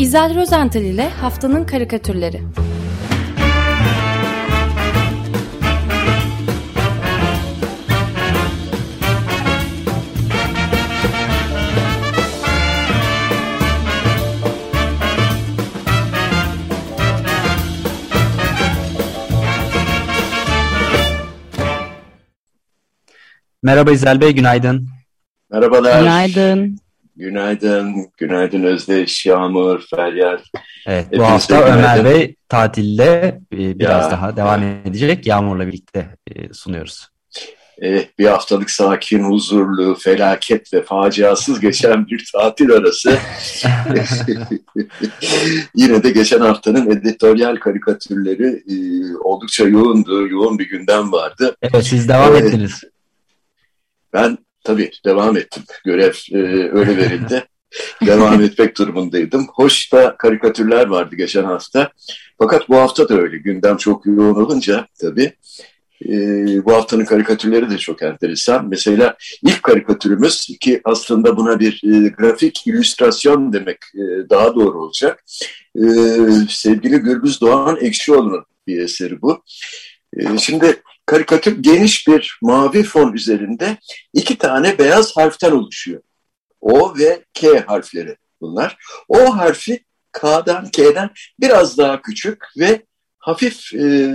İzel Rozental ile Haftanın Karikatürleri Merhaba İzel Bey, günaydın. Merhabalar. Günaydın. Günaydın. Günaydın Özdeş, Yağmur, Feryal. Evet, bu hafta Ömer Bey tatilde e, biraz ya, daha devam ya. edecek. Yağmur'la birlikte e, sunuyoruz. Eh, bir haftalık sakin, huzurlu, felaket ve faciasız geçen bir tatil arası. Yine de geçen haftanın editoryal karikatürleri e, oldukça yoğundu, yoğun bir gündem vardı. Evet, siz devam ee, ettiniz. Ben tabii devam ettim. Görev e, öyle verildi. devam etmek durumundaydım. Hoş da karikatürler vardı geçen hafta. Fakat bu hafta da öyle. Gündem çok yoğun olunca tabii. E, bu haftanın karikatürleri de çok enteresan. Mesela ilk karikatürümüz ki aslında buna bir e, grafik illüstrasyon demek e, daha doğru olacak. E, sevgili Gürbüz Doğan Ekşioğlu'nun bir eseri bu. E, şimdi karikatür geniş bir mavi fon üzerinde iki tane beyaz harften oluşuyor. O ve K harfleri bunlar. O harfi K'dan K'den biraz daha küçük ve hafif e,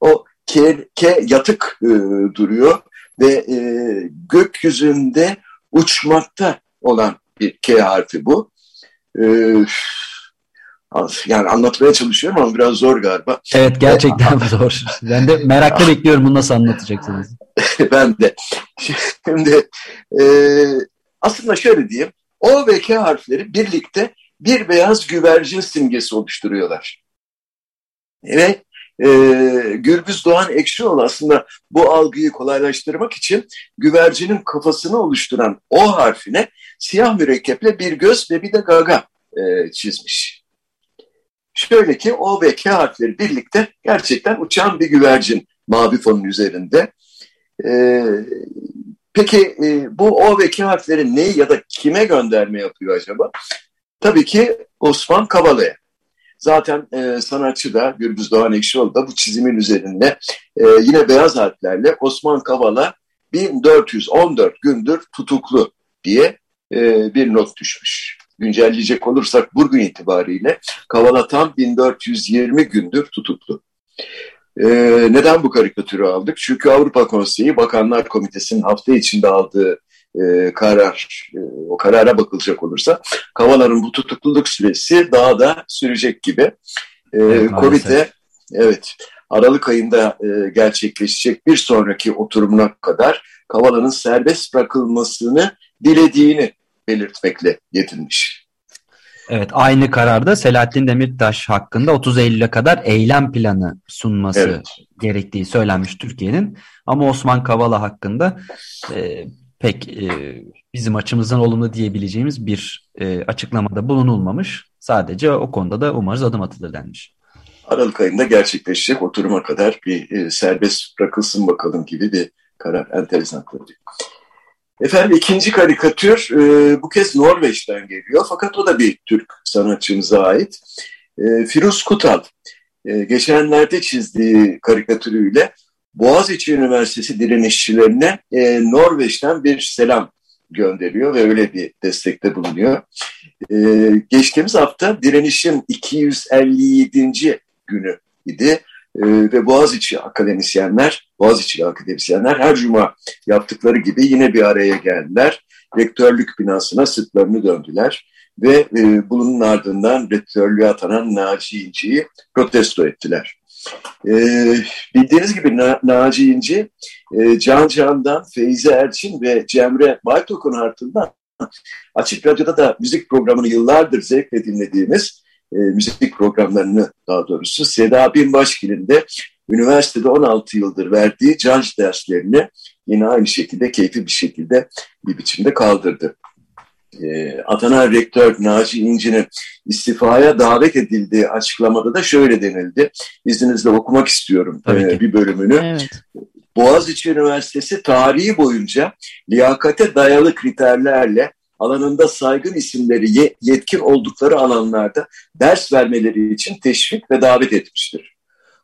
o K, K yatık e, duruyor ve e, gökyüzünde uçmakta olan bir K harfi bu. E, yani anlatmaya çalışıyorum ama biraz zor galiba. Evet gerçekten zor. Ben de merakla bekliyorum bunu nasıl anlatacaksınız. ben de. Şimdi e, aslında şöyle diyeyim. O ve K harfleri birlikte bir beyaz güvercin simgesi oluşturuyorlar. Ve e, Gürbüz Doğan Ekşioğlu aslında bu algıyı kolaylaştırmak için güvercinin kafasını oluşturan O harfine siyah mürekkeple bir göz ve bir de gaga e, çizmiş. Şöyle ki O ve K harfleri birlikte gerçekten uçan bir güvercin mavi fonun üzerinde. Ee, peki e, bu O ve K harfleri neyi ya da kime gönderme yapıyor acaba? Tabii ki Osman Kavala'ya. Zaten e, sanatçı da Gürbüz Doğan Ekşioğlu da bu çizimin üzerinde e, yine beyaz harflerle Osman Kavala 1414 gündür tutuklu diye e, bir not düşmüş güncelleyecek olursak bugün itibariyle Kavala tam 1420 gündür tutuklu. Ee, neden bu karikatürü aldık? Çünkü Avrupa Konseyi Bakanlar Komitesi'nin hafta içinde aldığı e, karar, e, o karara bakılacak olursa Kavala'nın bu tutukluluk süresi daha da sürecek gibi. E, evet, komite, evet, Aralık ayında e, gerçekleşecek bir sonraki oturumuna kadar Kavala'nın serbest bırakılmasını dilediğini belirtmekle yetinmiş. Evet aynı kararda Selahattin Demirtaş hakkında 30 Eylül'e kadar eylem planı sunması evet. gerektiği söylenmiş Türkiye'nin. Ama Osman Kavala hakkında e, pek e, bizim açımızdan olumlu diyebileceğimiz bir e, açıklamada bulunulmamış. Sadece o konuda da umarız adım atılır denmiş. Aralık ayında gerçekleşecek oturuma kadar bir e, serbest bırakılsın bakalım gibi bir karar enteresan tabii. Efendim ikinci karikatür e, bu kez Norveç'ten geliyor fakat o da bir Türk sanatçımıza ait. E, Firuz Kutal e, geçenlerde çizdiği karikatürüyle Boğaziçi Üniversitesi direnişçilerine e, Norveç'ten bir selam gönderiyor ve öyle bir destekte bulunuyor. E, geçtiğimiz hafta direnişin 257. günü idi e, ve Boğaziçi akademisyenler, Boğaziçi akademisyenler her cuma yaptıkları gibi yine bir araya geldiler. Rektörlük binasına sırtlarını döndüler ve e, bunun ardından rektörlüğe atanan Naci İnci'yi protesto ettiler. E, bildiğiniz gibi Na Naci İnci, e, Can Can'dan, Feyzi Erçin ve Cemre Baytok'un ardından Açık Radyo'da da müzik programını yıllardır zevkle dinlediğimiz e, müzik programlarını daha doğrusu Seda Binbaşgil'in de üniversitede 16 yıldır verdiği canj derslerini yine aynı şekilde keyifli bir şekilde bir biçimde kaldırdı. E, Adana Rektör Naci İnci'nin istifaya davet edildiği açıklamada da şöyle denildi. İzninizle okumak istiyorum e, bir bölümünü. Evet. Boğaziçi Üniversitesi tarihi boyunca liyakate dayalı kriterlerle alanında saygın isimleri yetkin oldukları alanlarda ders vermeleri için teşvik ve davet etmiştir.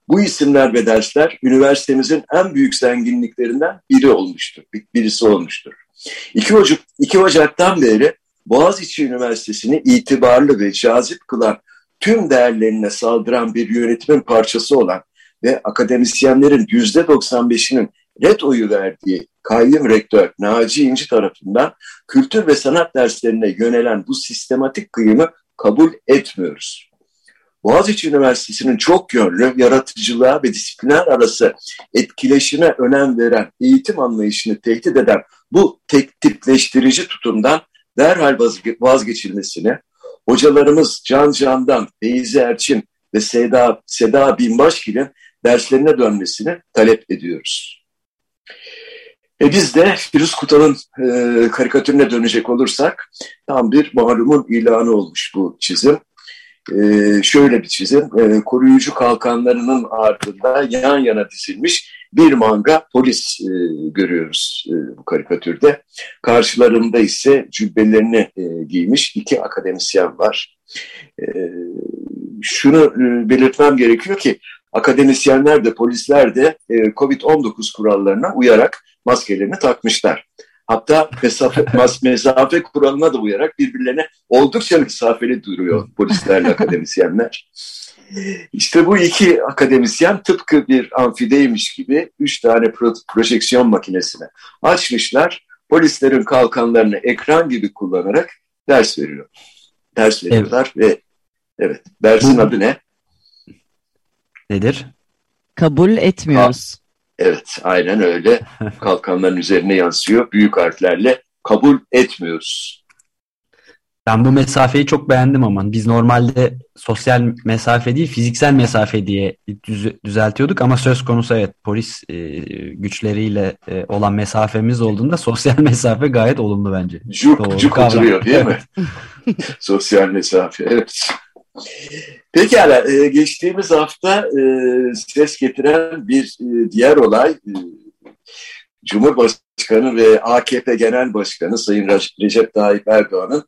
Bu isimler ve dersler üniversitemizin en büyük zenginliklerinden biri olmuştur, birisi olmuştur. 2 Ocak, 2 Ocak'tan beri Boğaziçi Üniversitesi'ni itibarlı ve cazip kılan tüm değerlerine saldıran bir yönetimin parçası olan ve akademisyenlerin yüzde 95'inin red oyu verdiği kayyum rektör Naci İnci tarafından kültür ve sanat derslerine yönelen bu sistematik kıyımı kabul etmiyoruz. Boğaziçi Üniversitesi'nin çok yönlü, yaratıcılığa ve disiplinler arası etkileşime önem veren eğitim anlayışını tehdit eden bu tek tipleştirici tutumdan derhal vazgeçilmesini, hocalarımız Can Can'dan, Beyzi Erçin ve Seda, Seda Binbaşgil'in derslerine dönmesini talep ediyoruz. E biz de Firuz Kutal'ın e, karikatürüne dönecek olursak tam bir malumun ilanı olmuş bu çizim. E, şöyle bir çizim, e, koruyucu kalkanlarının ardında yan yana dizilmiş bir manga polis e, görüyoruz e, bu karikatürde. Karşılarında ise cübbelerini e, giymiş iki akademisyen var. E, şunu e, belirtmem gerekiyor ki akademisyenler de polisler de e, COVID-19 kurallarına uyarak maskelerini takmışlar. Hatta mesafe, mesafe kuralına da uyarak birbirlerine oldukça mesafeli duruyor polislerle akademisyenler. İşte bu iki akademisyen tıpkı bir amfideymiş gibi üç tane pro projeksiyon makinesini açmışlar. Polislerin kalkanlarını ekran gibi kullanarak ders veriyor. Ders veriyorlar evet. ve evet dersin adı ne? Nedir? Kabul etmiyoruz. Ha, evet aynen öyle. Kalkanların üzerine yansıyor büyük harflerle kabul etmiyoruz. Ben bu mesafeyi çok beğendim ama biz normalde sosyal mesafe değil fiziksel mesafe diye düz, düzeltiyorduk ama söz konusu evet polis e, güçleriyle e, olan mesafemiz olduğunda sosyal mesafe gayet olumlu bence. Cuk Doğru, cuk oturuyor değil mi? sosyal mesafe evet. Pekala e, geçtiğimiz hafta e, ses getiren bir e, diğer olay e, Cumhurbaşkanı ve AKP Genel Başkanı Sayın Recep Tayyip Erdoğan'ın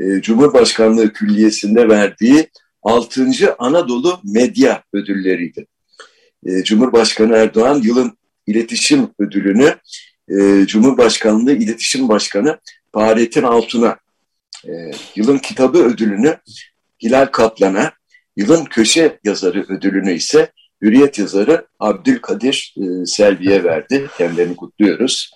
e, Cumhurbaşkanlığı Külliyesi'nde verdiği 6. Anadolu Medya Ödülleri'ydi. E, Cumhurbaşkanı Erdoğan yılın iletişim ödülünü e, Cumhurbaşkanlığı İletişim Başkanı Fahrettin Altun'a, e, yılın kitabı ödülünü Hilal Kaplan'a, yılın köşe yazarı ödülünü ise Hürriyet yazarı Abdülkadir e, Selvi'ye verdi. Kendilerini kutluyoruz.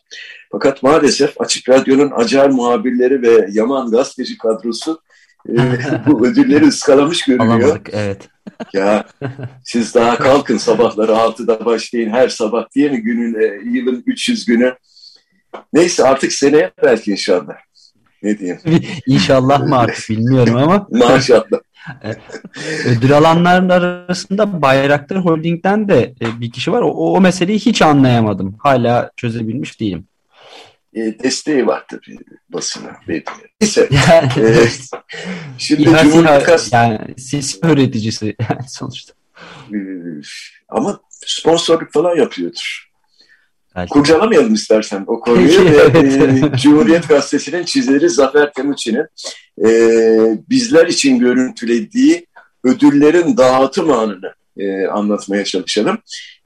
Fakat maalesef Açık Radyo'nun acar muhabirleri ve Yaman gazeteci kadrosu e, bu ödülleri ıskalamış görünüyor. Alamadık, evet. Ya siz daha kalkın sabahları 6'da başlayın her sabah diye mi günün, e, yılın 300 günü. Neyse artık seneye belki inşallah. Ne diyeyim? İnşallah mı artık bilmiyorum ama. Maşallah. Ödül alanların arasında Bayraktar Holding'den de e, bir kişi var. O, o meseleyi hiç anlayamadım. Hala çözebilmiş değilim. E, desteği var tabii basına. Neyse. Yani, e, şimdi Cumhurbaşkanı... Yani sis öğreticisi sonuçta. E, ama sponsorluk falan yapıyordur. Belki. Kurcalamayalım istersen o konuyu. evet, e, Cumhuriyet Gazetesi'nin çizeri Zafer Temuçin'in e, bizler için görüntülediği ödüllerin dağıtım anını e, anlatmaya çalışalım.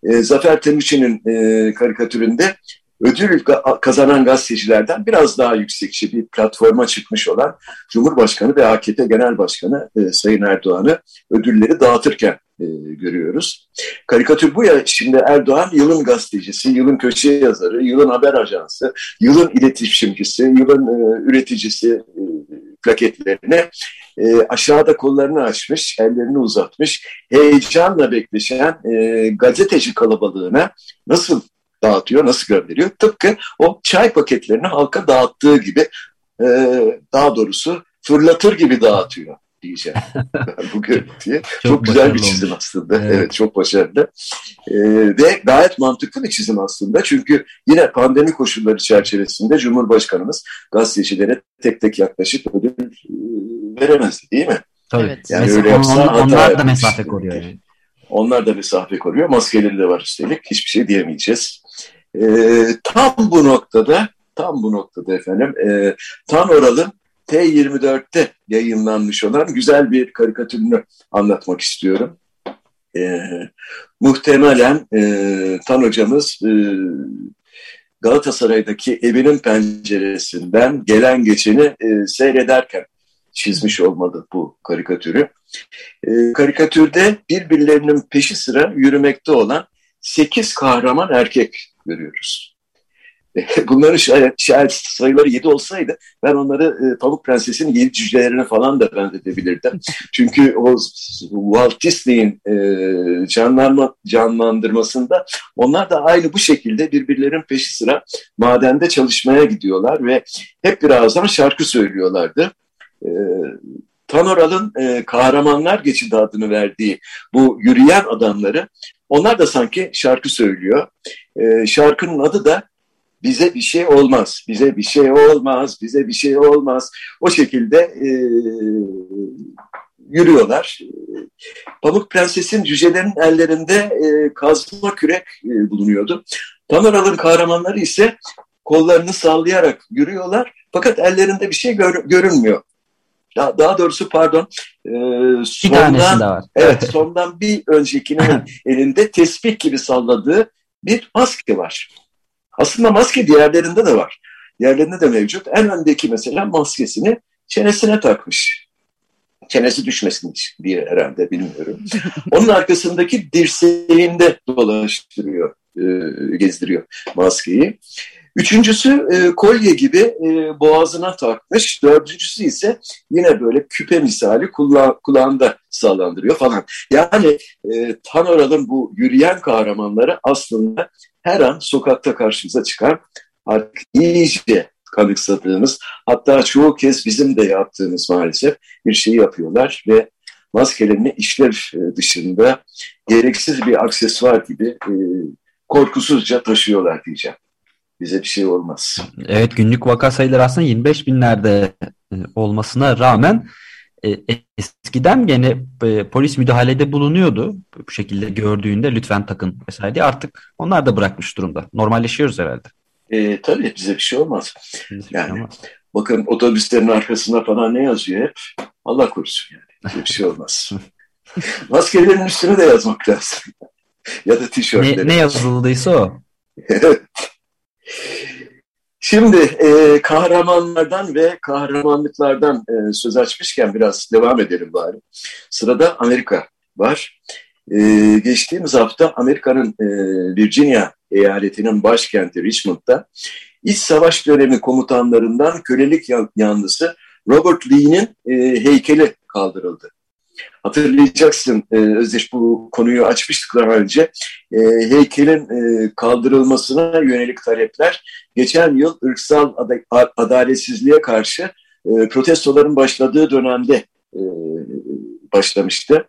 E, Zafer Temuçin'in e, karikatüründe ödül kazanan gazetecilerden biraz daha yüksekçe bir platforma çıkmış olan Cumhurbaşkanı ve AKP Genel Başkanı e, Sayın Erdoğan'ı ödülleri dağıtırken e, görüyoruz. Karikatür bu ya şimdi Erdoğan yılın gazetecisi, yılın köşe yazarı, yılın haber ajansı, yılın iletişimcisi, yılın e, üreticisi e, plaketlerine e, aşağıda kollarını açmış, ellerini uzatmış, heyecanla bekleşen e, gazeteci kalabalığına nasıl dağıtıyor, nasıl gönderiyor? Tıpkı o çay paketlerini halka dağıttığı gibi, e, daha doğrusu fırlatır gibi dağıtıyor diyeceğim bu görüntüye. çok, çok güzel bir çizim olmuş. aslında. Evet. evet çok başarılı. Ee, ve gayet mantıklı bir çizim aslında. Çünkü yine pandemi koşulları çerçevesinde Cumhurbaşkanımız gazetecilere tek tek yaklaşıp ödül e, veremezdi değil mi? Tabii. Evet. Yani Mesela öyle yapsa on, onlar da mesafe koruyor yani. Onlar da mesafe koruyor. Maskeleri de var üstelik. Hiçbir şey diyemeyeceğiz. Ee, tam bu noktada tam bu noktada efendim. E, Tan Oral'ın T24'te yayınlanmış olan güzel bir karikatürünü anlatmak istiyorum. E, muhtemelen e, Tan hocamız e, Galatasaray'daki evinin penceresinden gelen geçeni e, seyrederken çizmiş olmalı bu karikatürü. E, karikatürde birbirlerinin peşi sıra yürümekte olan sekiz kahraman erkek görüyoruz. Bunların şayet, sayıları yedi olsaydı ben onları e, Pamuk Prenses'in yedi cücelerine falan da benzetebilirdim. Çünkü o Walt Disney'in e, canlanma, canlandırmasında onlar da aynı bu şekilde birbirlerinin peşi sıra madende çalışmaya gidiyorlar ve hep birazdan şarkı söylüyorlardı. E, Tanoral'ın e, kahramanlar geçidi adını verdiği bu yürüyen adamları onlar da sanki şarkı söylüyor. E, şarkının adı da bize bir şey olmaz, bize bir şey olmaz, bize bir şey olmaz. O şekilde e, yürüyorlar. Pamuk Prenses'in cücelerin ellerinde e, kazma kürek e, bulunuyordu. Tanoral'ın kahramanları ise kollarını sallayarak yürüyorlar. Fakat ellerinde bir şey gör, görünmüyor. Daha, daha doğrusu pardon e, sondan, var. Evet, sondan bir öncekinin elinde tespih gibi salladığı bir maske var. Aslında maske diğerlerinde de var. Diğerlerinde de mevcut. En öndeki mesela maskesini çenesine takmış. Çenesi düşmesin diye herhalde bilmiyorum. Onun arkasındaki dirseğinde dolaştırıyor, e, gezdiriyor maskeyi. Üçüncüsü e, kolye gibi e, boğazına takmış. Dördüncüsü ise yine böyle küpe misali kula kulağında sallandırıyor falan. Yani e, Tanoral'ın bu yürüyen kahramanları aslında her an sokakta karşımıza çıkan artık iyice kanıksadığımız hatta çoğu kez bizim de yaptığımız maalesef bir şeyi yapıyorlar ve maskelerini işlev e, dışında gereksiz bir aksesuar gibi e, korkusuzca taşıyorlar diyeceğim bize bir şey olmaz. Evet günlük vaka sayıları aslında 25 binlerde e, olmasına rağmen e, eskiden gene e, polis müdahalede bulunuyordu. Bu şekilde gördüğünde lütfen takın vesaire diye artık onlar da bırakmış durumda. Normalleşiyoruz herhalde. E, tabii bize bir şey olmaz. Bize şey yani şey olmaz. bakın otobüslerin arkasında falan ne yazıyor hep? Allah korusun yani. Bize bir şey olmaz. Maskelerin üstüne de yazmak lazım. ya da tişörtleri. Ne, ne yazıldıysa o. Şimdi e, kahramanlardan ve kahramanlıklardan e, söz açmışken biraz devam edelim bari. Sırada Amerika var. E, geçtiğimiz hafta Amerika'nın e, Virginia eyaletinin başkenti Richmond'da iç savaş dönemi komutanlarından kölelik yanlısı Robert Lee'nin e, heykeli kaldırıldı. Hatırlayacaksın e, Özdeş bu konuyu açmıştık daha önce. E, heykelin e, kaldırılmasına yönelik talepler geçen yıl ırksal ad adaletsizliğe karşı e, protestoların başladığı dönemde e, başlamıştı.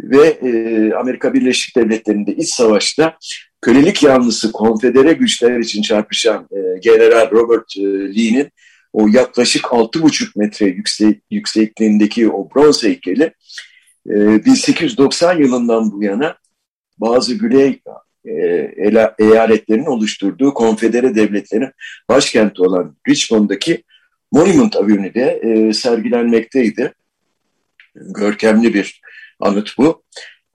Ve e, Amerika Birleşik Devletleri'nde iç savaşta kölelik yanlısı konfedere güçler için çarpışan e, General Robert e, Lee'nin o yaklaşık 6,5 metre yüksek, yüksekliğindeki o bronz heykeli e, 1890 yılından bu yana bazı Güney e, eyaletlerin oluşturduğu konfedere devletlerin başkenti olan Richmond'daki Monument Avenue'de e, sergilenmekteydi. Görkemli bir anıt bu.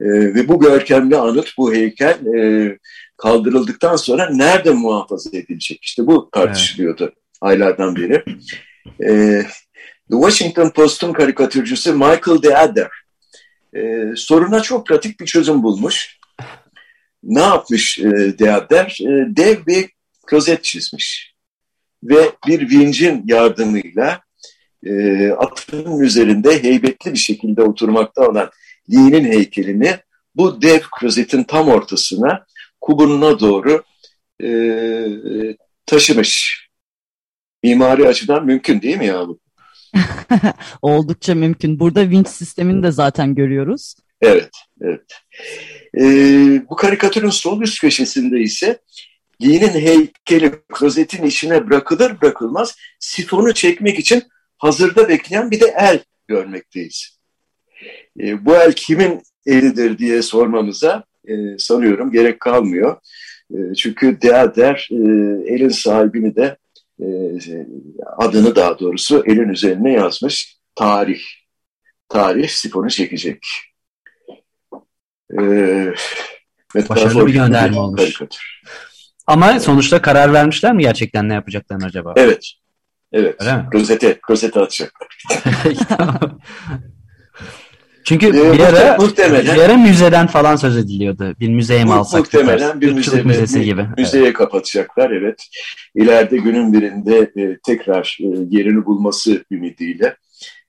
E, ve bu görkemli anıt, bu heykel e, kaldırıldıktan sonra nerede muhafaza edilecek? İşte bu tartışılıyordu. Evet aylardan beri. E, The Washington Post'un karikatürcüsü Michael DeAdder e, soruna çok pratik bir çözüm bulmuş. Ne yapmış e, DeAdder? E, dev bir klozet çizmiş. Ve bir vincin yardımıyla e, atının üzerinde heybetli bir şekilde oturmakta olan Lee'nin heykelini bu dev klozetin tam ortasına kubununa doğru e, taşımış mimari açıdan mümkün değil mi ya bu? Oldukça mümkün. Burada vinç sistemini de zaten görüyoruz. Evet, evet. Ee, bu karikatürün sol üst köşesinde ise Lee'nin heykeli klozetin içine bırakılır bırakılmaz sifonu çekmek için hazırda bekleyen bir de el görmekteyiz. Ee, bu el kimin elidir diye sormamıza e, sanıyorum gerek kalmıyor. E, çünkü Deader e, elin sahibini de e, adını daha doğrusu elin üzerine yazmış tarih. Tarih sifonu çekecek. Ee, Başarılı bir gönderme olmuş. Karikatür. Ama sonuçta karar vermişler mi gerçekten ne yapacaklarını acaba? Evet. Evet. Rozete, rozete atacaklar. Çünkü ee, bir ara, muhtemelen, bir ara müzeden falan söz ediliyordu. Bir müzeye mi alsak? Muhtemelen bir müze, müzesi gibi. Müzeye evet. kapatacaklar evet. İleride günün birinde e, tekrar e, yerini bulması ümidiyle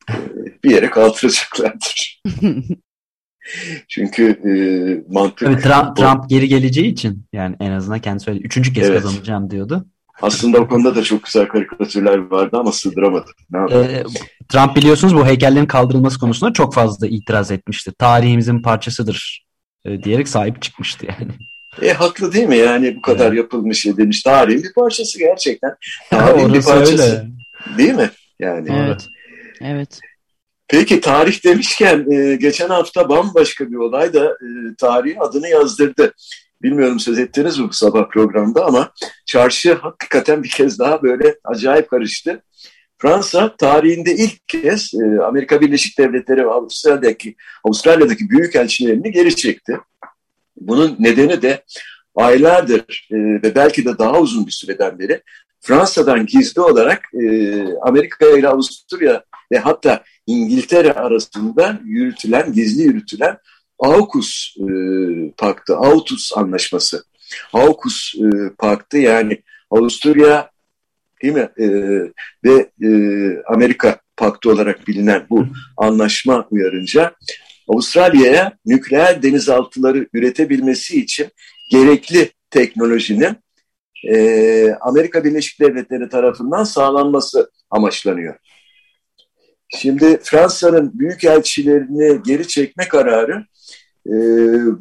e, bir yere kaldıracaklardır. Çünkü e, mantık... Tabii Trump, Trump geri geleceği için yani en azından kendi söyledi. Üçüncü kez evet. kazanacağım diyordu. Aslında o konuda da çok güzel karikatürler vardı ama sığdıramadım. Ee, Trump biliyorsunuz bu heykellerin kaldırılması konusunda çok fazla itiraz etmişti. Tarihimizin parçasıdır e, diyerek sahip çıkmıştı yani. E haklı değil mi yani bu kadar evet. yapılmış demiş. Tarihin bir parçası gerçekten. Tarihin bir parçası. Öyle. Değil mi? Yani. Evet. Evet. Peki tarih demişken e, geçen hafta bambaşka bir olay da e, tarihin adını yazdırdı. Bilmiyorum söz ettiniz mi bu sabah programda ama çarşı hakikaten bir kez daha böyle acayip karıştı. Fransa tarihinde ilk kez e, Amerika Birleşik Devletleri ve Avustralya'daki Avustralya'daki büyük elçilerini geri çekti. Bunun nedeni de aylardır e, ve belki de daha uzun bir süreden beri Fransa'dan gizli olarak e, Amerika ile Avusturya ve hatta İngiltere arasında yürütülen, gizli yürütülen AUKUS e, Paktı, AUTUS Anlaşması. AUKUS e, Paktı yani Avusturya değil mi? E, ve e, Amerika Paktı olarak bilinen bu anlaşma uyarınca Avustralya'ya nükleer denizaltıları üretebilmesi için gerekli teknolojinin e, Amerika Birleşik Devletleri tarafından sağlanması amaçlanıyor. Şimdi Fransa'nın büyükelçilerini geri çekme kararı e,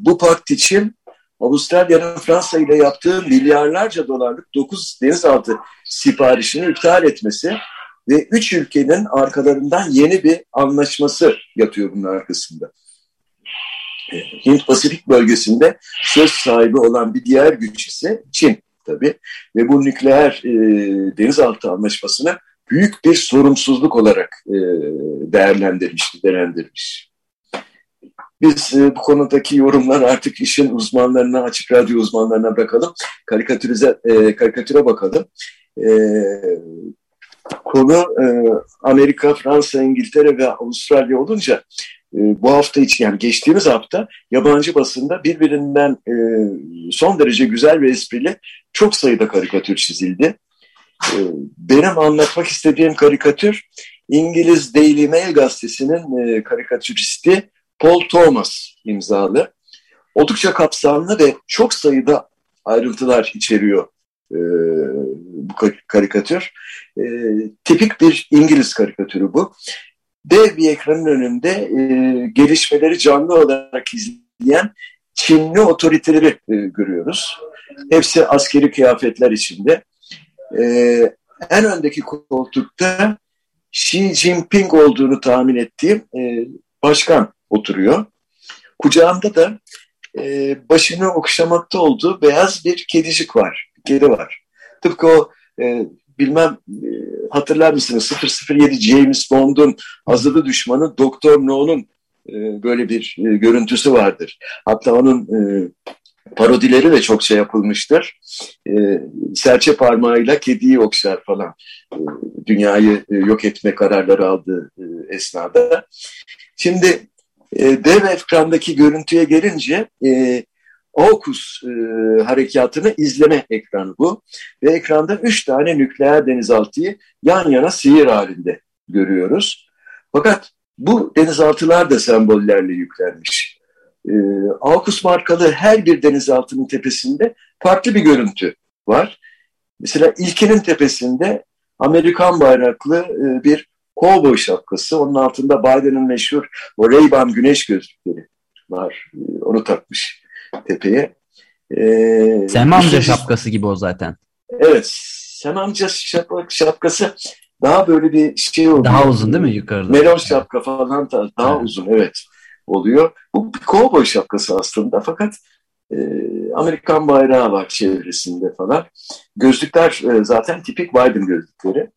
bu pakt için Avustralya'nın Fransa ile yaptığı milyarlarca dolarlık 9 denizaltı siparişini iptal etmesi ve üç ülkenin arkalarından yeni bir anlaşması yatıyor bunun arkasında. E, Hint Pasifik bölgesinde söz sahibi olan bir diğer güç ise Çin tabii ve bu nükleer e, denizaltı anlaşmasını büyük bir sorumsuzluk olarak e, değerlendirmiş, değerlendirmiş. Biz e, bu konudaki yorumlar artık işin uzmanlarına, açık radyo uzmanlarına bırakalım. Karikatürize, e, karikatüre bakalım. E, konu Amerika, Fransa, İngiltere ve Avustralya olunca bu hafta için yani geçtiğimiz hafta yabancı basında birbirinden son derece güzel ve esprili çok sayıda karikatür çizildi. E, benim anlatmak istediğim karikatür İngiliz Daily Mail gazetesinin e, karikatüristi Paul Thomas imzalı. Oldukça kapsamlı ve çok sayıda ayrıntılar içeriyor e, bu karikatür. E, tipik bir İngiliz karikatürü bu. Dev bir ekranın önünde gelişmeleri canlı olarak izleyen Çinli otoriteleri görüyoruz. Hepsi askeri kıyafetler içinde. E, en öndeki koltukta Xi Jinping olduğunu tahmin ettiğim e, başkan oturuyor. Kucağında da e, başını okşamakta olduğu beyaz bir kedicik var. Kedi var. Tıpkı o e, bilmem e, hatırlar mısınız 007 James Bond'un azılı düşmanı Doktor No'nun e, böyle bir e, görüntüsü vardır. Hatta onun e, parodileri de çok şey yapılmıştır. E, serçe parmağıyla kediyi okşar falan. E, dünyayı e, yok etme kararları aldığı e, esnada. Şimdi e, dev ekrandaki görüntüye gelince e, AUKUS e, harekatını izleme ekranı bu. Ve ekranda üç tane nükleer denizaltıyı yan yana sihir halinde görüyoruz. Fakat bu denizaltılar da sembollerle yüklenmiş. E, AUKUS markalı her bir denizaltının tepesinde farklı bir görüntü var. Mesela ilkinin tepesinde Amerikan bayraklı e, bir kovboy şapkası. Onun altında Biden'ın meşhur o Ray-Ban güneş gözlükleri var. E, onu takmış tepeye. Ee, Sem amca şapkası gibi o zaten. Evet. Sem amca şapkası daha böyle bir şey oluyor. Daha uzun değil mi yukarıda? Melon şapka falan da daha evet. uzun evet oluyor. Bu bir kovboy şapkası aslında fakat E, Amerikan bayrağı var çevresinde falan. Gözlükler e, zaten tipik Biden gözlükleri.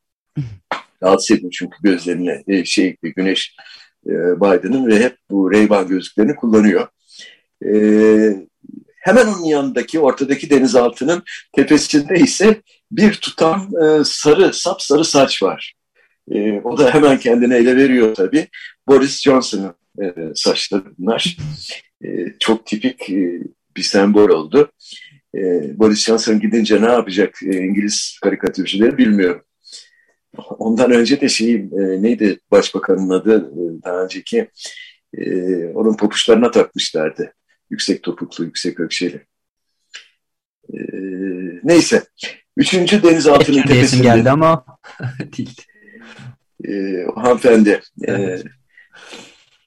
Rahatsız ediyor çünkü gözlerine e, şey güneş e, Biden'ın ve hep bu Ray-Ban gözlüklerini kullanıyor. E, hemen onun yanındaki ortadaki denizaltının tepesinde ise bir tutam e, sarı, sapsarı saç var. E, o da hemen kendine ele veriyor tabii. Boris Johnson'ın e, saçları bunlar. E, çok tipik e, bir sembol oldu. E, Boris Johnson gidince ne yapacak e, İngiliz karikatürcüleri bilmiyorum. Ondan önce de şey e, neydi başbakanın adı e, daha önceki e, onun papuçlarına takmışlardı. Yüksek topuklu, yüksek ökşeli. E, neyse. Üçüncü denizaltının tepesinde. geldi ama değil. E, o hanımefendi. E, evet.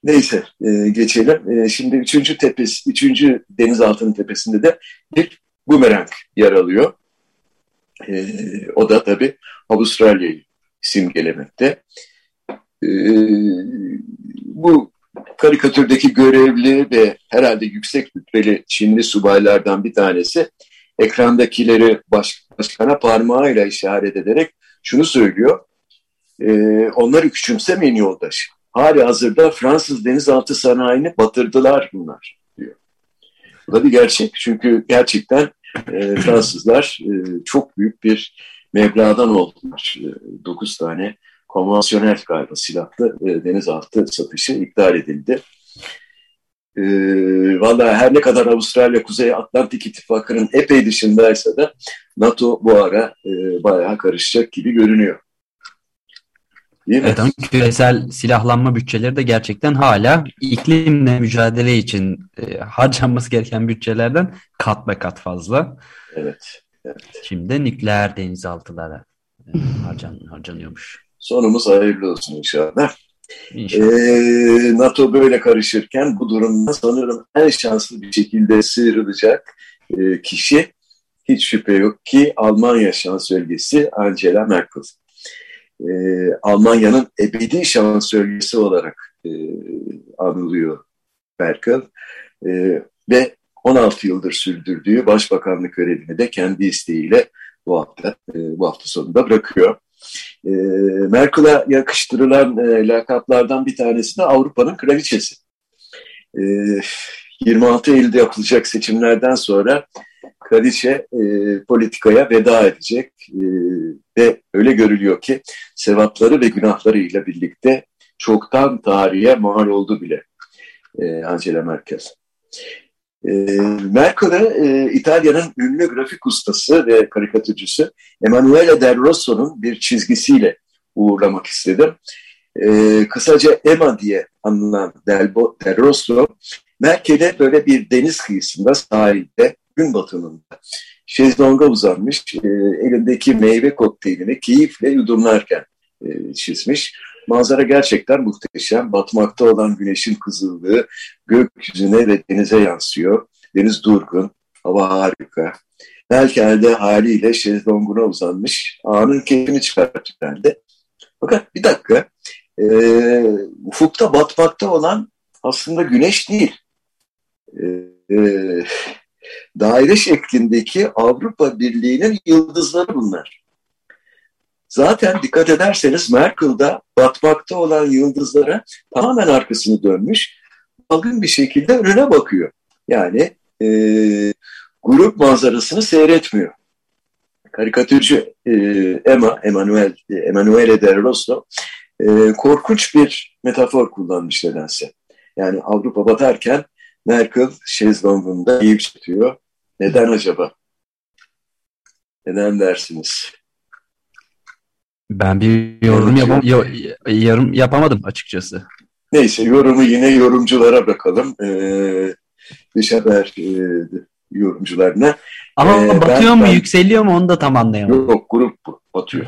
Neyse e, geçelim. E, şimdi üçüncü tepesi, üçüncü denizaltının tepesinde de bir bumerang yer alıyor. E, o da tabii Avustralya'yı simgelemekte. E, bu karikatürdeki görevli ve herhalde yüksek rütbeli Çinli subaylardan bir tanesi ekrandakileri baş, başkana parmağıyla işaret ederek şunu söylüyor. E, onları küçümsemeyin yoldaş. Hali hazırda Fransız denizaltı sanayini batırdılar bunlar diyor. Bu da bir gerçek. Çünkü gerçekten e, Fransızlar e, çok büyük bir meblağdan oldular. E, 9 tane konvansiyonel galiba silahlı e, denizaltı satışı iptal edildi. E, Valla her ne kadar Avustralya Kuzey Atlantik İttifakı'nın epey dışındaysa da NATO bu ara e, bayağı karışacak gibi görünüyor. Değil mi? Evet ama küresel silahlanma bütçeleri de gerçekten hala iklimle mücadele için e, harcanması gereken bütçelerden kat be kat fazla. Evet. evet. Şimdi nükleer denizaltılara e, harcan, harcanıyormuş. Sonumuz hayırlı olsun inşallah. İnşallah. Ee, NATO böyle karışırken bu durumda sanırım en şanslı bir şekilde sıyrılacak e, kişi hiç şüphe yok ki Almanya şansölyesi Angela Merkel e, Almanya'nın ebedi şansölyesi olarak e, anılıyor Merkel e, ve 16 yıldır sürdürdüğü başbakanlık görevini de kendi isteğiyle bu hafta e, bu hafta sonunda bırakıyor. E, Merkel'a yakıştırılan e, lakaplardan bir tanesi de Avrupa'nın kraliçesi. E, 26 Eylül'de yapılacak seçimlerden sonra kraliçe e, politikaya veda edecek e, ve öyle görülüyor ki sevapları ve günahlarıyla birlikte çoktan tarihe mal oldu bile e, Angela Merkel. E, Merkel'e e, İtalya'nın ünlü grafik ustası ve karikatürcüsü Emanuele Del Rosso'nun bir çizgisiyle uğurlamak istedim. E, kısaca Emma diye anılan Del, Del Rosso, Merkel'e böyle bir deniz kıyısında sahilde gün batımında şezlonga uzanmış, e, elindeki meyve kokteylini keyifle yudumlarken e, çizmiş. Manzara gerçekten muhteşem. Batmakta olan güneşin kızıllığı gökyüzüne ve denize yansıyor. Deniz durgun, hava harika. Belki de haliyle şezlonguna uzanmış. Anın keyfini çıkartıyor herhalde. Fakat bir dakika, e, ufukta batmakta olan aslında güneş değil. E, e, daire şeklindeki Avrupa Birliği'nin yıldızları bunlar. Zaten dikkat ederseniz Merkel'da batmakta olan yıldızlara tamamen arkasını dönmüş, dalgın bir şekilde önüne bakıyor. Yani e, grup manzarasını seyretmiyor. Karikatürcü e, Emma, Emanuel, e, Emanuele Del Rosso e, korkunç bir metafor kullanmış nedense. Yani Avrupa batarken Merkel şezlongunda iyi tutuyor. Neden acaba? Neden dersiniz? Ben bir yorum, yapam yorum yapamadım açıkçası. Neyse yorumu yine yorumculara bırakalım. Ee, dış haber e, yorumcularına. Ama ee, batıyor ben, mu ben, yükseliyor mu onu da tam anlayamadım. Yok grup batıyor.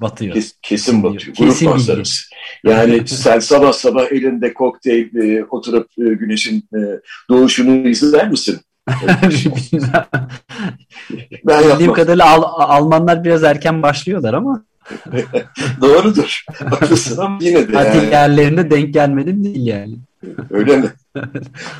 Batıyor. Kes, kesin batıyor. Kesin grup manzarası. Yani sen sabah sabah elinde kokteyl e, oturup e, güneşin e, doğuşunu izler misin? ben Bildiğim kadarıyla Al Almanlar biraz erken başlıyorlar ama. Doğrudur. Haklısın ama yine de Hadi yani. yerlerine denk gelmedim değil yani. Öyle mi?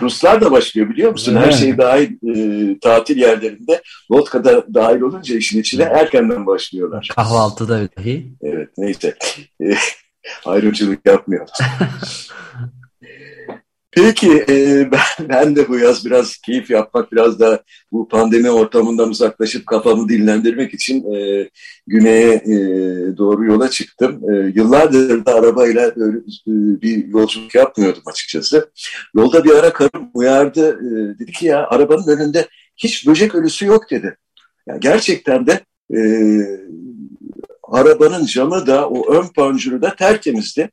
Ruslar da başlıyor biliyor musun? Her şey dahil e, tatil yerlerinde vodka da dahil olunca işin içine erkenden başlıyorlar. Kahvaltıda dahi. Evet neyse. E, ayrımcılık yapmıyorlar. Peki e, ben, ben de bu yaz biraz keyif yapmak, biraz da bu pandemi ortamından uzaklaşıp kafamı dinlendirmek için e, güneye e, doğru yola çıktım. E, yıllardır da arabayla böyle, e, bir yolculuk yapmıyordum açıkçası. Yolda bir ara karım uyardı. E, dedi ki ya arabanın önünde hiç böcek ölüsü yok dedi. Yani gerçekten de e, arabanın camı da o ön pancuru da tertemizdi.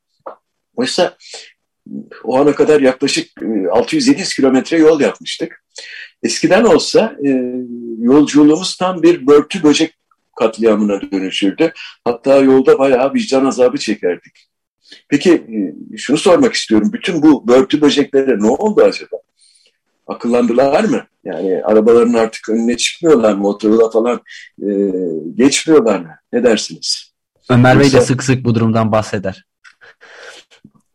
Oysa o ana kadar yaklaşık 600-700 e, kilometre yol yapmıştık. Eskiden olsa e, yolculuğumuz tam bir börtü böcek katliamına dönüşürdü. Hatta yolda bayağı vicdan azabı çekerdik. Peki e, şunu sormak istiyorum. Bütün bu börtü böceklere ne oldu acaba? Akıllandılar mı? Yani arabaların artık önüne çıkmıyorlar mı? Otoyola falan e, geçmiyorlar mı? Ne dersiniz? Ömer Bey de sık sık bu durumdan bahseder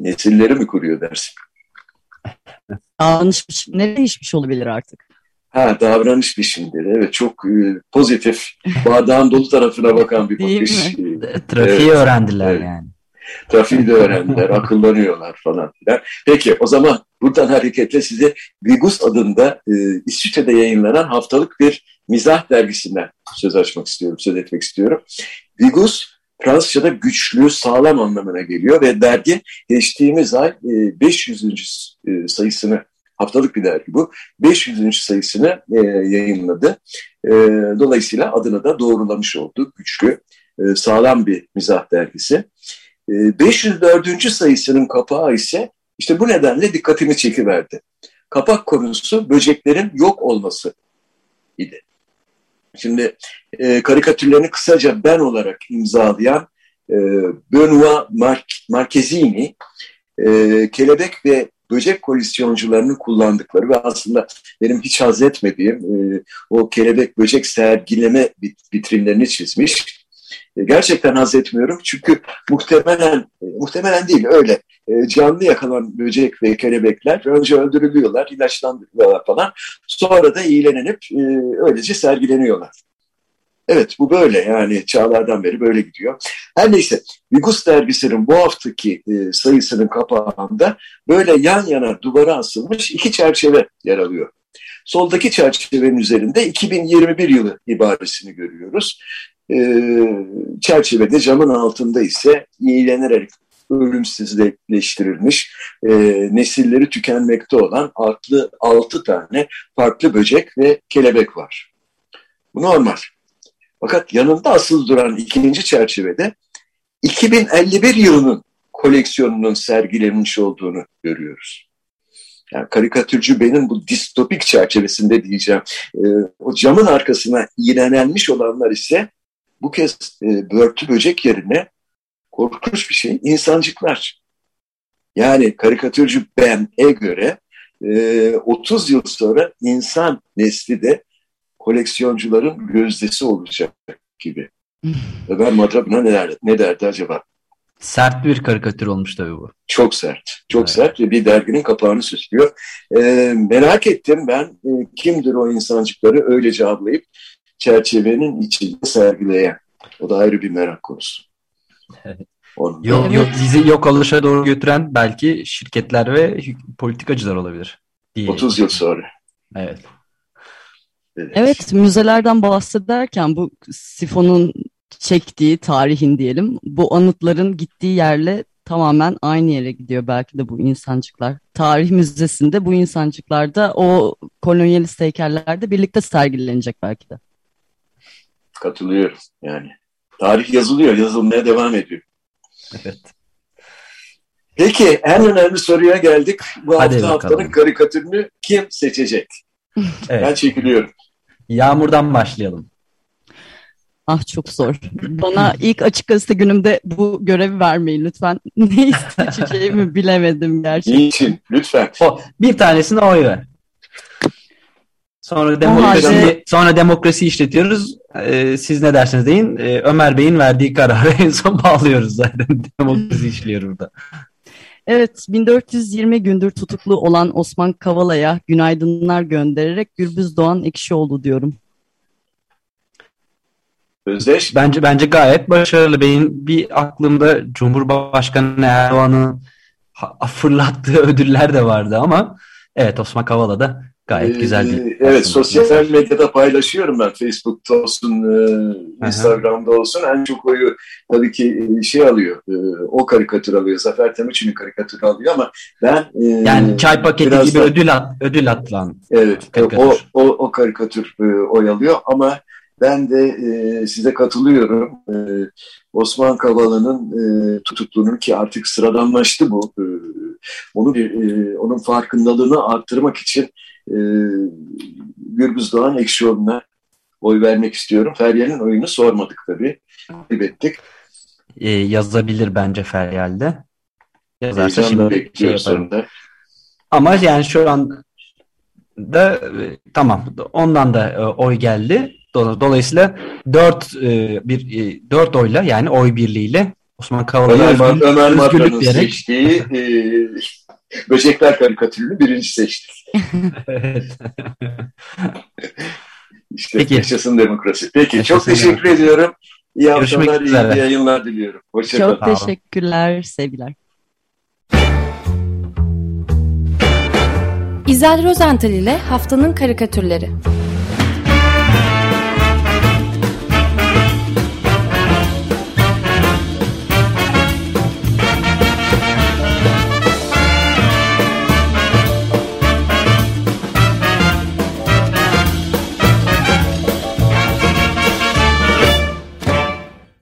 nesilleri mi kuruyor dersin? Davranış biçimleri değişmiş olabilir artık. Ha davranış biçimleri evet çok e, pozitif bardağın dolu tarafına bakan bir bakış. E, Trafiği evet. öğrendiler evet. yani. Trafiği de öğrendiler, akıllanıyorlar falan filan. Peki o zaman buradan hareketle size Vigus adında e, İsviçre'de yayınlanan haftalık bir mizah dergisinden söz açmak istiyorum, söz etmek istiyorum. Vigus Fransızca'da güçlü, sağlam anlamına geliyor ve dergi geçtiğimiz ay 500. E, e, sayısını, haftalık bir dergi bu, 500. sayısını e, yayınladı. Dolayısıyla adını da doğrulamış oldu. Güçlü, sağlam bir mizah dergisi. 504. sayısının kapağı ise işte bu nedenle dikkatimi çekiverdi. Kapak konusu böceklerin yok olması idi. Şimdi e, karikatürlerini kısaca ben olarak imzalayan e, Benoit Mar Marquezini e, kelebek ve böcek kolisyoncularının kullandıkları ve aslında benim hiç haz etmediğim e, o kelebek böcek sergileme vitrinlerini çizmiş. E, gerçekten haz etmiyorum çünkü muhtemelen, e, muhtemelen değil öyle e, canlı yakalan böcek ve kelebekler önce öldürülüyorlar, ilaçlandırılıyorlar falan. Sonra da iyilenip öylece sergileniyorlar. Evet bu böyle yani çağlardan beri böyle gidiyor. Her neyse Vigus dergisinin bu haftaki sayısının kapağında böyle yan yana duvara asılmış iki çerçeve yer alıyor. Soldaki çerçevenin üzerinde 2021 yılı ibaresini görüyoruz. Ee, çerçevede camın altında ise iyilenerek ölümsüzleştirilmiş e, nesilleri tükenmekte olan altı, altı tane farklı böcek ve kelebek var. Bu normal. Fakat yanında asıl duran ikinci çerçevede 2051 yılının koleksiyonunun sergilenmiş olduğunu görüyoruz. Yani karikatürcü benim bu distopik çerçevesinde diyeceğim. E, o camın arkasına iğnenelmiş olanlar ise bu kez e, börtü böcek yerine korkunç bir şey insancıklar. Yani karikatürcü Ben'e göre e, 30 yıl sonra insan nesli de koleksiyoncuların gözdesi olacak gibi. Ben madrabına ne derdi, ne derdi acaba? Sert bir karikatür olmuş tabii bu. Çok sert. Çok evet. sert ve bir derginin kapağını süslüyor. Ee, merak ettim ben e, kimdir o insancıkları öyle cevaplayıp çerçevenin içinde sergileyen. O da ayrı bir merak konusu. yok, yok, bizi yok oluşa doğru götüren belki şirketler ve politikacılar olabilir. Diye. 30 yıl sonra. Evet. Evet. evet, müzelerden bahsederken bu sifonun çektiği tarihin diyelim, bu anıtların gittiği yerle tamamen aynı yere gidiyor belki de bu insancıklar. Tarih Müzesi'nde bu insancıklar o kolonyalist heykellerde birlikte sergilenecek belki de. Katılıyorum yani. Tarih yazılıyor, yazılmaya devam ediyor. Evet. Peki en önemli soruya geldik. Bu Hadi hafta bakalım. haftanın karikatürünü kim seçecek? Evet. Ben çekiliyorum. Yağmurdan başlayalım. Ah çok zor. Bana ilk açık gazete günümde bu görevi vermeyin lütfen. Ne seçeceğimi bilemedim gerçekten. Niçin? Lütfen. O, bir tanesine oy ver. Sonra demokrasi halde... sonra demokrasi işletiyoruz. Ee, siz ne dersiniz deyin. Ee, Ömer Bey'in verdiği kararı en son bağlıyoruz zaten. demokrasi işliyor burada. Evet, 1420 gündür tutuklu olan Osman Kavala'ya günaydınlar göndererek Gürbüz Doğan Ekşioğlu diyorum. Özdeş? Bence bence gayet başarılı. Benim bir aklımda Cumhurbaşkanı Erdoğan'ın fırlattığı ödüller de vardı ama evet Osman Kavala da gayet güzel bir. Ee, evet sosyal medyada paylaşıyorum ben Facebook'ta olsun, e, Instagram'da olsun. En çok oyu tabii ki e, şey alıyor, e, o karikatür alıyor. Zafer Temuçin'in karikatürü alıyor ama ben... Yani çay paketi gibi da, ödül, at, ödül atılan Evet, karikatür. o, o, o karikatür oy alıyor ama ben de e, size katılıyorum. E, Osman Kavala'nın e, tutukluluğunun ki artık sıradanlaştı bu. E, onu bir, e, onun farkındalığını arttırmak için e, Gürbüz Doğan Ekşioğlu'na oy vermek istiyorum. Feryal'in oyunu sormadık tabii. Kaybettik. E, yazabilir bence Feryal'de. Yazarsa şimdi şey yaparım. Ama yani şu an da e, tamam ondan da e, oy geldi. Dolayısıyla dört e, bir e, dört oyla yani oy birliğiyle Osman Kavala'ya özgür, Ömer Madra'nın diyerek... seçtiği e, Böcekler karikatürünü birinci seçtik. evet. işte Peki. yaşasın demokrasi. Peki yaşasın çok teşekkür demokrasi. ediyorum. İyi Görüşmek haftalar, üzere. iyi yayınlar diliyorum. Hoşçakalın. Çok teşekkürler, sevgiler. İzel Rozental ile Haftanın Karikatürleri